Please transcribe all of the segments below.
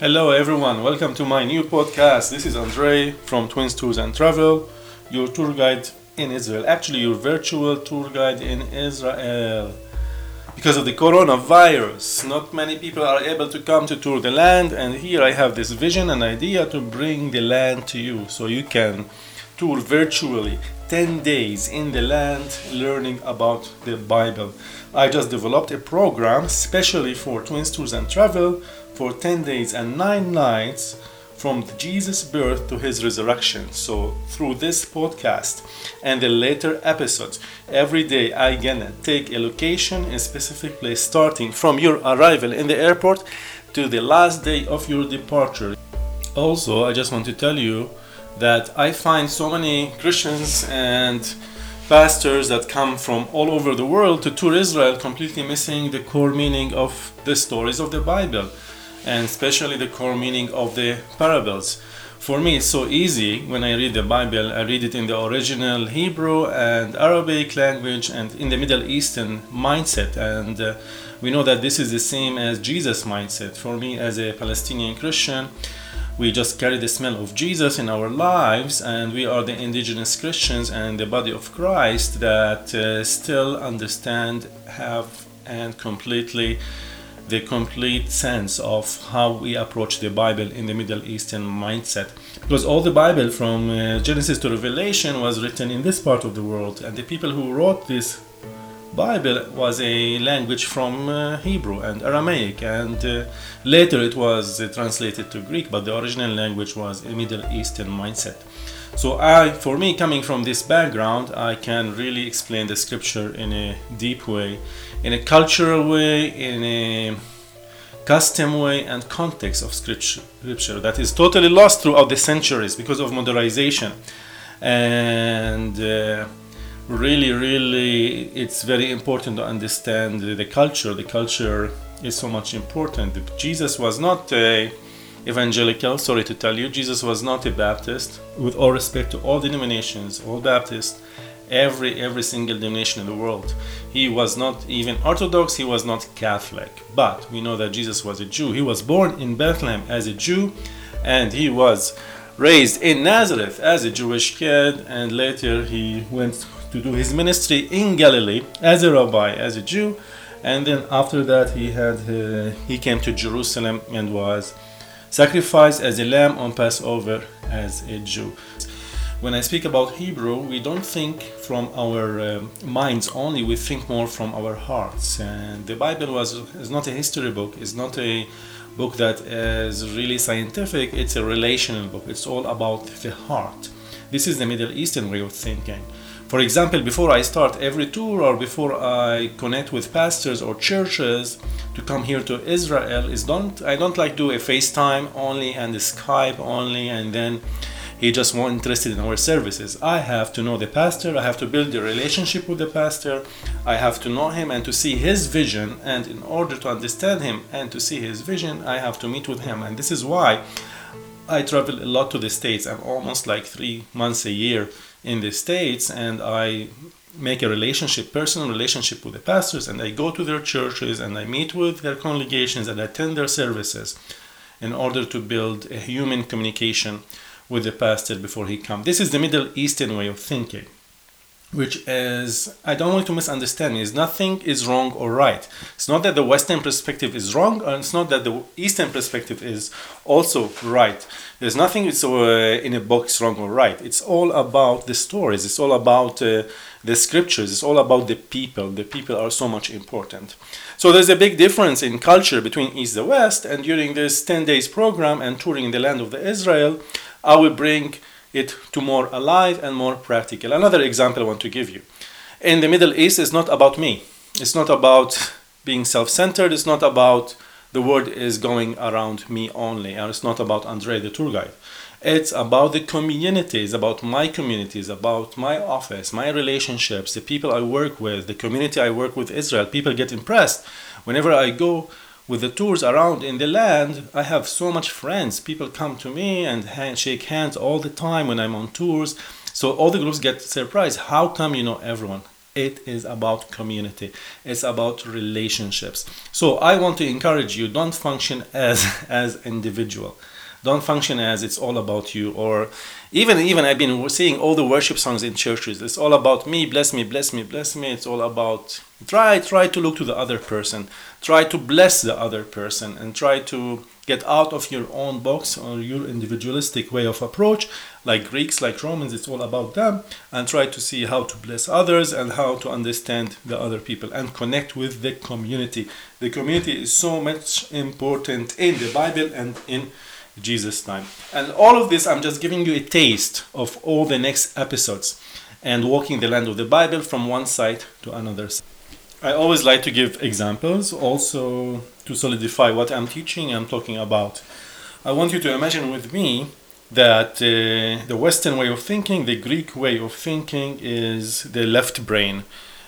Hello, everyone. Welcome to my new podcast. This is Andre from Twins Tours and Travel, your tour guide in Israel. Actually, your virtual tour guide in Israel. Because of the coronavirus, not many people are able to come to tour the land, and here I have this vision and idea to bring the land to you so you can tour virtually 10 days in the land learning about the Bible. I just developed a program specially for Twins Tours and Travel for 10 days and 9 nights from Jesus' birth to his resurrection. So, through this podcast and the later episodes, every day I gonna take a location, a specific place, starting from your arrival in the airport to the last day of your departure. Also, I just want to tell you that I find so many Christians and pastors that come from all over the world to tour Israel completely missing the core meaning of the stories of the Bible and especially the core meaning of the parables. For me, it's so easy when I read the Bible. I read it in the original Hebrew and Arabic language and in the Middle Eastern mindset. And uh, we know that this is the same as Jesus' mindset. For me, as a Palestinian Christian, we just carry the smell of Jesus in our lives, and we are the indigenous Christians and the body of Christ that uh, still understand, have, and completely the complete sense of how we approach the Bible in the Middle Eastern mindset. Because all the Bible from uh, Genesis to Revelation was written in this part of the world, and the people who wrote this Bible was a language from uh, Hebrew and Aramaic, and uh, later it was uh, translated to Greek, but the original language was a Middle Eastern mindset. So, I, for me, coming from this background, I can really explain the scripture in a deep way, in a cultural way, in a custom way, and context of scripture, scripture that is totally lost throughout the centuries because of modernization. And uh, really, really, it's very important to understand the culture. The culture is so much important. Jesus was not a evangelical, sorry to tell you, Jesus was not a Baptist. With all respect to all denominations, all Baptists, every every single denomination in the world. He was not even Orthodox, he was not Catholic. But we know that Jesus was a Jew. He was born in Bethlehem as a Jew and he was raised in Nazareth as a Jewish kid and later he went to do his ministry in Galilee as a rabbi, as a Jew, and then after that he had uh, he came to Jerusalem and was sacrificed as a lamb on Passover as a Jew. When I speak about Hebrew, we don't think from our uh, minds only, we think more from our hearts. And the Bible was is not a history book, it's not a book that is really scientific, it's a relational book. It's all about the heart. This is the Middle Eastern way of thinking. For example, before I start every tour or before I connect with pastors or churches to come here to Israel, is don't I don't like do a FaceTime only and a Skype only and then he just more interested in our services. I have to know the pastor, I have to build a relationship with the pastor, I have to know him and to see his vision, and in order to understand him and to see his vision, I have to meet with him. And this is why I travel a lot to the States. I'm almost like three months a year in the States and I make a relationship, personal relationship with the pastors, and I go to their churches and I meet with their congregations and attend their services in order to build a human communication with the pastor before he comes. This is the Middle Eastern way of thinking, which is, I don't want to misunderstand me, is nothing is wrong or right. It's not that the Western perspective is wrong, and it's not that the Eastern perspective is also right. There's nothing it's, uh, in a box wrong or right. It's all about the stories, it's all about uh, the scriptures, it's all about the people. The people are so much important. So there's a big difference in culture between East and West, and during this 10 days program and touring in the land of the Israel, I will bring it to more alive and more practical. Another example I want to give you. In the Middle East, it's not about me. It's not about being self-centered. It's not about the word is going around me only. And it's not about Andre, the tour guide. It's about the community. It's about my communities, about my office, my relationships, the people I work with, the community I work with Israel. People get impressed whenever I go with the tours around in the land, I have so much friends. People come to me and hand, shake hands all the time when I'm on tours. So all the groups get surprised. How come you know everyone? It is about community. It's about relationships. So I want to encourage you don't function as as individual. Don't function as it's all about you or even even I've been seeing all the worship songs in churches. It's all about me, bless me, bless me, bless me. It's all about try try to look to the other person. Try to bless the other person and try to get out of your own box or your individualistic way of approach like greeks like romans it's all about them and try to see how to bless others and how to understand the other people and connect with the community the community is so much important in the bible and in jesus time and all of this i'm just giving you a taste of all the next episodes and walking the land of the bible from one side to another I always like to give examples also to solidify what I'm teaching and talking about. I want you to imagine with me that uh, the Western way of thinking, the Greek way of thinking, is the left brain.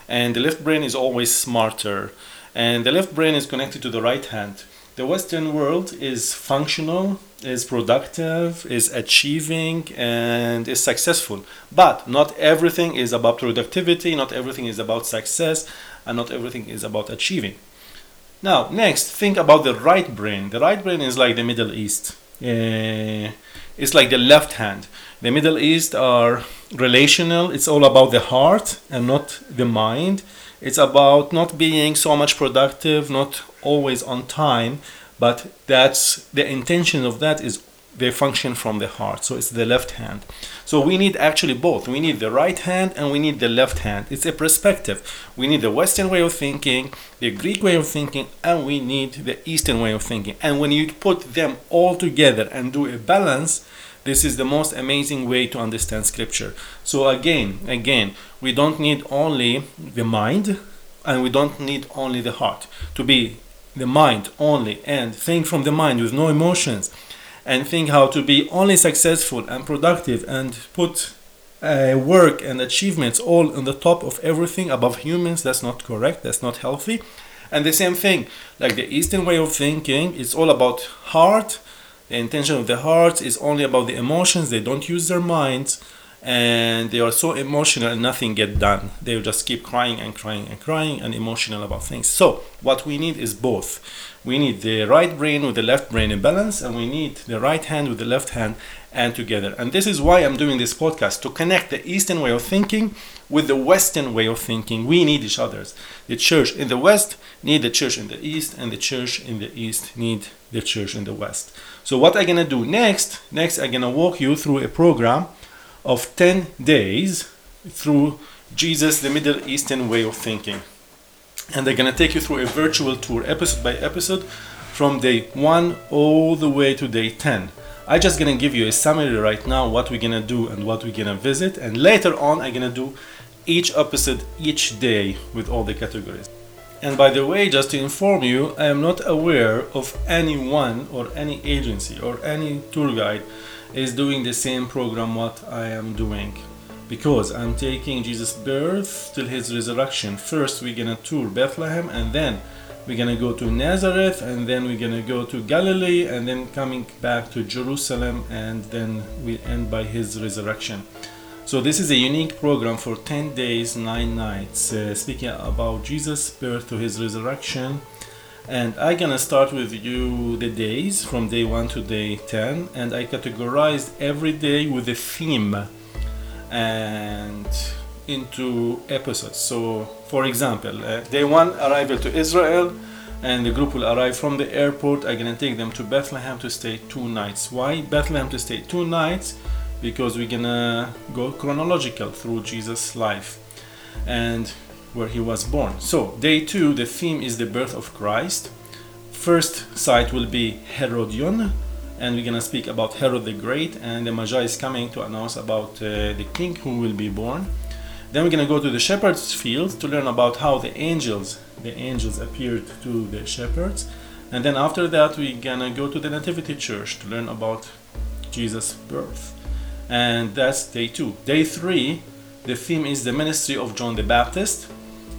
And the left brain is always smarter. And the left brain is connected to the right hand. The Western world is functional, is productive, is achieving, and is successful. But not everything is about productivity, not everything is about success, and not everything is about achieving. Now, next, think about the right brain. The right brain is like the Middle East. Uh, it's like the left hand. The Middle East are relational. It's all about the heart and not the mind. It's about not being so much productive, not always on time, but that's the intention of that is they function from the heart. So it's the left hand. So we need actually both. We need the right hand and we need the left hand. It's a perspective. We need the Western way of thinking, the Greek way of thinking, and we need the Eastern way of thinking. And when you put them all together and do a balance, this is the most amazing way to understand scripture. So again, again, we don't need only the mind and we don't need only the heart. To be the mind only and think from the mind with no emotions and think how to be only successful and productive and put uh, work and achievements all on the top of everything above humans that's not correct that's not healthy and the same thing like the eastern way of thinking it's all about heart the intention of the heart is only about the emotions they don't use their minds and they are so emotional and nothing get done. They just keep crying and crying and crying and emotional about things. So what we need is both. We need the right brain with the left brain in balance and we need the right hand with the left hand and together. And this is why i'm doing this podcast to connect the eastern way of thinking with the western way of thinking. We need each other's the church in the west need the church in the east and the church in the east need the church in the west. So what i'm gonna do next next i'm gonna walk you through a program of 10 days through jesus the middle eastern way of thinking. And they're gonna take you through a virtual tour episode by episode from day one all the way to day 10 i just gonna give you a summary right now what we're gonna do and what we're gonna visit and later on i'm gonna do each episode each day with all the categories and by the way just to inform you i am not aware of anyone or any agency or any tour guide is doing the same program what i am doing because I'm taking Jesus' birth till his resurrection. First, we're gonna tour Bethlehem, and then we're gonna go to Nazareth, and then we're gonna go to Galilee, and then coming back to Jerusalem, and then we end by his resurrection. So this is a unique program for 10 days, 9 nights, uh, speaking about Jesus' birth to his resurrection. And I'm gonna start with you the days from day 1 to day 10, and I categorized every day with a theme and into episodes. So, for example, uh, day one arrival to Israel, and the group will arrive from the airport. I'm gonna take them to Bethlehem to stay two nights. Why Bethlehem to stay two nights? Because we're gonna go chronological through Jesus' life and where he was born. So, day two, the theme is the birth of Christ. First site will be Herodion, and we're gonna speak about Herod the Great and the Magi is coming to announce about uh, the king who will be born. Then we're gonna go to the shepherds' field to learn about how the angels, the angels appeared to the shepherds, and then after that we're gonna go to the Nativity Church to learn about Jesus' birth, and that's day two. Day three, the theme is the ministry of John the Baptist.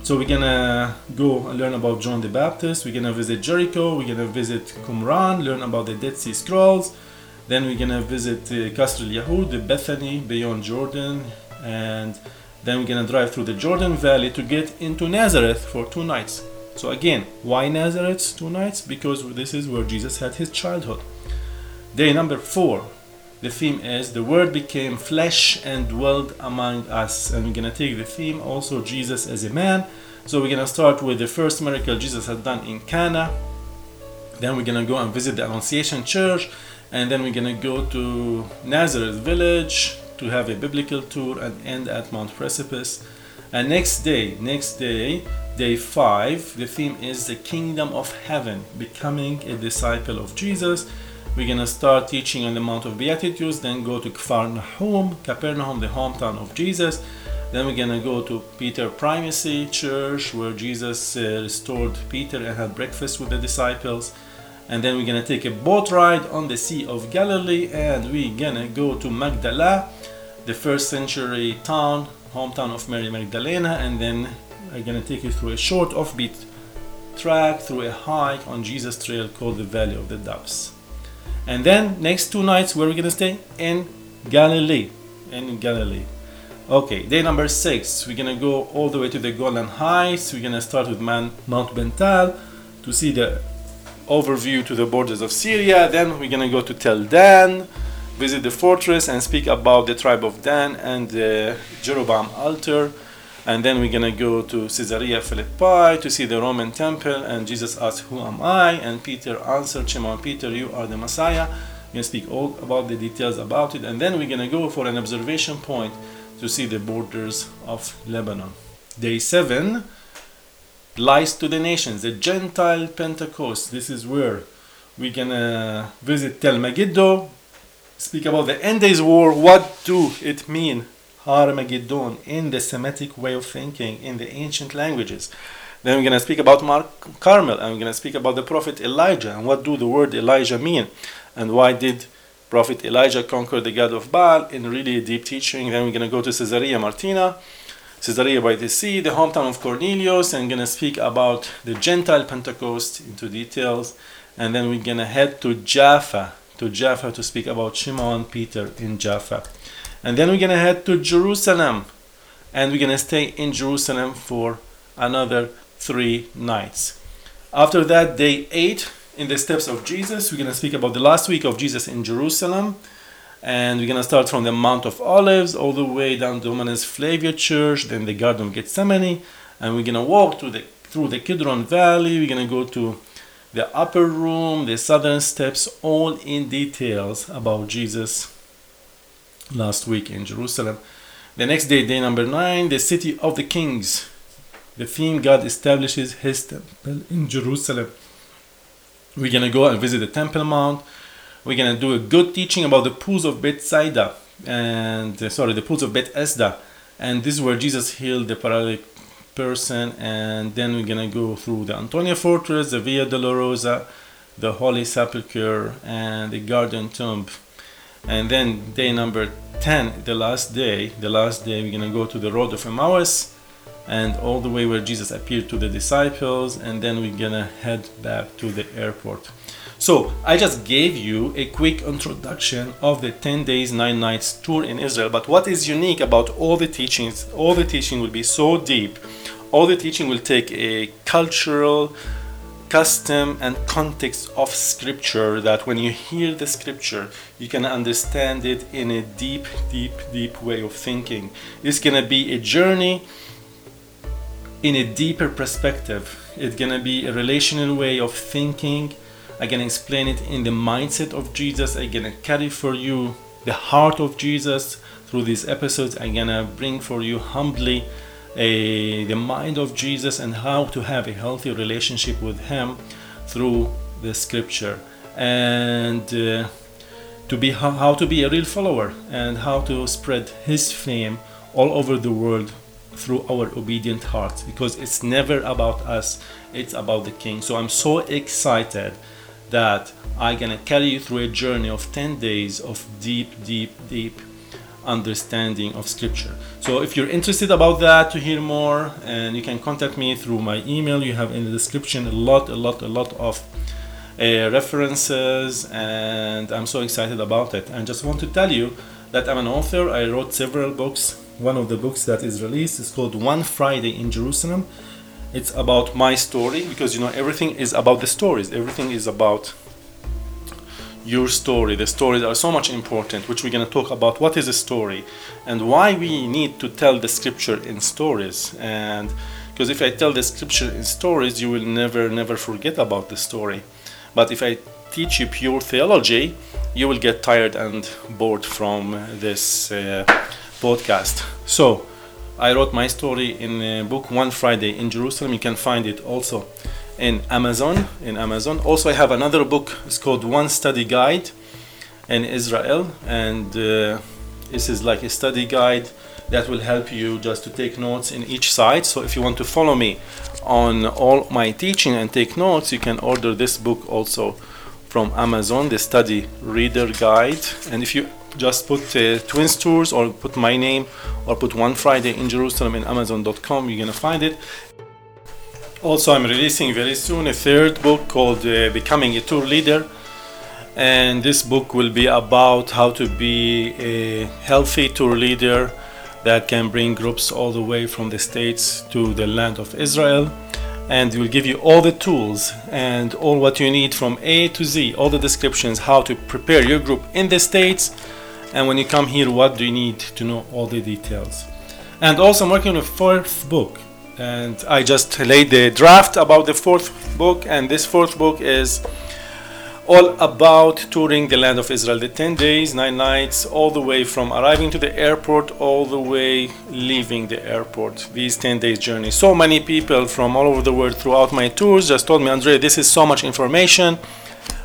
So we're gonna go and learn about John the Baptist. We're gonna visit Jericho. We're gonna visit Qumran, learn about the Dead Sea Scrolls. Then we're gonna visit uh, Qasr the Bethany beyond Jordan, and then we're gonna drive through the Jordan Valley to get into Nazareth for two nights. So again, why Nazareth two nights? Because this is where Jesus had his childhood. Day number four, the theme is the word became flesh and dwelled among us and we're gonna take the theme also jesus as a man so we're gonna start with the first miracle jesus had done in cana then we're gonna go and visit the annunciation church and then we're gonna go to nazareth village to have a biblical tour and end at mount precipice and next day next day day five the theme is the kingdom of heaven becoming a disciple of jesus we're gonna start teaching on the Mount of Beatitudes, then go to Kfar Nahum, Capernaum, the hometown of Jesus. Then we're gonna go to Peter Primacy Church, where Jesus uh, restored Peter and had breakfast with the disciples. And then we're gonna take a boat ride on the Sea of Galilee, and we're gonna go to Magdala, the first century town, hometown of Mary Magdalena, and then I'm gonna take you through a short offbeat track through a hike on Jesus Trail called the Valley of the Doves. And then next two nights, where are we gonna stay? In Galilee. In Galilee. Okay, day number six, we're gonna go all the way to the Golan Heights. We're gonna start with Man, Mount Bental to see the overview to the borders of Syria. Then we're gonna go to Tel Dan, visit the fortress, and speak about the tribe of Dan and the Jeroboam altar and then we're gonna go to Caesarea Philippi to see the Roman temple. And Jesus asked, "Who am I?" And Peter answered, "Shimon Peter, you are the Messiah." We're gonna speak all about the details about it, and then we're gonna go for an observation point to see the borders of Lebanon. Day seven, lies to the nations, the Gentile Pentecost. This is where we're gonna uh, visit Tel Megiddo, speak about the end days war. What do it mean? Armageddon in the Semitic way of thinking in the ancient languages. Then we're to speak about Mount Carmel and we're to speak about the prophet Elijah and what do the word Elijah mean and why did prophet Elijah conquer the god of Baal in really deep teaching. Then we're to go to Caesarea Maritima, Caesarea by the Sea, the hometown of Cornelius, and going to speak about the Gentile Pentecost into details. And then we're going to head to Jaffa, to Jaffa to speak about Shimon Peter in Jaffa. And then we're gonna head to Jerusalem and we're gonna stay in Jerusalem for another three nights. After that, day eight in the steps of Jesus, we're gonna speak about the last week of Jesus in Jerusalem. And we're gonna start from the Mount of Olives all the way down to Dominus Flevit Church, then the Garden of Gethsemane, and we're gonna walk through the through the Kidron Valley. We're gonna go to the upper room, the southern steps, all in details about Jesus last week in Jerusalem. The next day, day number nine, the city of the kings. The theme God establishes his temple in Jerusalem. We're gonna go and visit the Temple Mount. We're gonna do a good teaching about the pools of Bethsaida and uh, sorry, the pools of Bethesda. And this is where Jesus healed the paralytic person. And then we're gonna go through the Antonia Fortress, the Via Dolorosa, the Holy Sepulchre, and the Garden Tomb and then day number 10 the last day the last day we're going to go to the road of emmaus and all the way where jesus appeared to the disciples and then we're going to head back to the airport so i just gave you a quick introduction of the 10 days 9 nights tour in israel but what is unique about all the teachings all the teaching will be so deep. All the teaching will take a cultural custom and context of scripture that when you hear the scripture you can understand it in a deep deep deep way of thinking. It's going to be a journey in a deeper perspective. It's going to be a relational way of thinking i can explain it in the mindset of jesus. I'm to carry for you the heart of jesus through these episodes. I'm to bring for you humbly a, the mind of Jesus and how to have a healthy relationship with Him through the Scripture, and uh, to be how, how to be a real follower and how to spread His fame all over the world through our obedient hearts. Because it's never about us it's about the king. So i'm so excited that i'm gonna carry you through a journey of 10 days of deep deep deep understanding of scripture. So if you're interested about that to hear more and you can contact me through my email. You have in the description a lot a lot a lot of uh, references and i'm so excited about it. And just want to tell you that i'm an author. I wrote several books. One of the books that is released is called One Friday in Jerusalem. It's about my story because you know everything is about the stories. Everything is about your story. The stories are so much important, which we're going to talk about. What is a story, and why we need to tell the scripture in stories. And because if I tell the scripture in stories, you will never, never forget about the story. But if I teach you pure theology, you will get tired and bored from this uh, podcast. So, I wrote my story in a book One Friday in Jerusalem. You can find it also in Amazon. In Amazon. Also, I have another book. It's called One Study Guide in Israel, and uh, this is like a study guide that will help you just to take notes in each side. So, if you want to follow me on all my teaching and take notes, you can order this book also from Amazon, the study reader guide. And if you just put uh, Twins Tours or put my name or put One Friday in Jerusalem in Amazon.com, you're gonna find it. Also, I'm releasing very soon a third book called uh, Becoming a Tour Leader. And this book will be about how to be a healthy tour leader that can bring groups all the way from the States to the land of Israel and will give you all the tools and all what you need from A to Z, all the descriptions, how to prepare your group in the States, and when you come here, what do you need to know all the details. And also, I'm working on a fourth book, and I just laid the draft about the fourth book, and this fourth book is all about touring the land of Israel, the 10 days, 9 nights, all the way from arriving to the airport, all the way leaving the airport, these 10 days journey. So many people from all over the world throughout my tours just told me, Andre, this is so much information.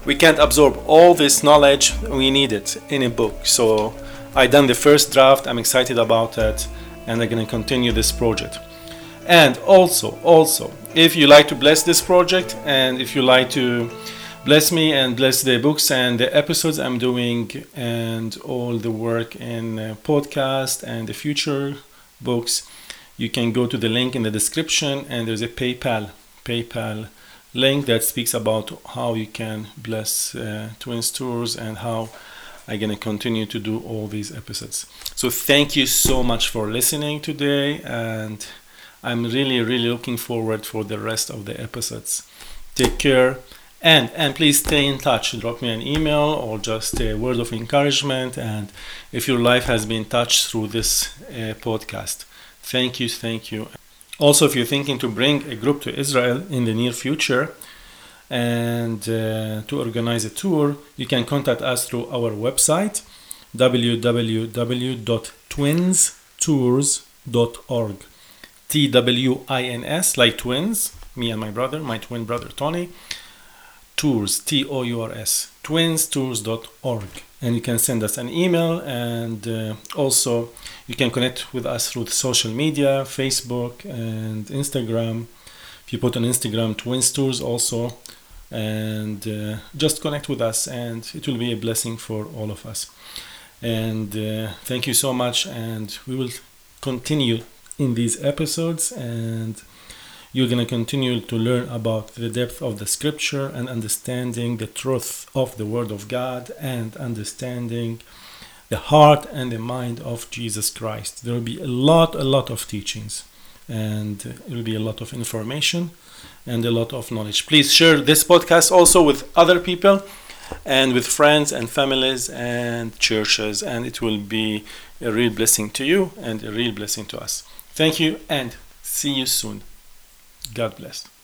We can't absorb all this knowledge. We need it in a book. So I done the first draft. I'm excited about that. And I'm going to continue this project. And also, also, if you like to bless this project and if you like to bless me and bless the books and the episodes I'm doing and all the work in uh, podcast and the future books. You can go to the link in the description and there's a PayPal PayPal link that speaks about how you can bless uh, Twins Tours and how I'm to continue to do all these episodes. So thank you so much for listening today and I'm really really looking forward for the rest of the episodes. Take care and and please stay in touch drop me an email or just a word of encouragement and if your life has been touched through this uh, podcast thank you thank you also if you're thinking to bring a group to israel in the near future and uh, to organize a tour you can contact us through our website www.twinstours.org t w i n s like twins me and my brother my twin brother tony. Tours t-o-u-r-s twinstours.org and you can send us an email and uh, also you can connect with us through social media facebook and instagram. If you put on instagram twins tours also and uh, just connect with us and it will be a blessing for all of us. And uh, thank you so much and we will continue in these episodes and you're going to continue to learn about the depth of the scripture and understanding the truth of the word of God and understanding the heart and the mind of Jesus Christ. There will be a lot, a lot of teachings and it will be a lot of information and a lot of knowledge. Please share this podcast also with other people and with friends and families and churches, and it will be a real blessing to you and a real blessing to us. Thank you and see you soon. God bless.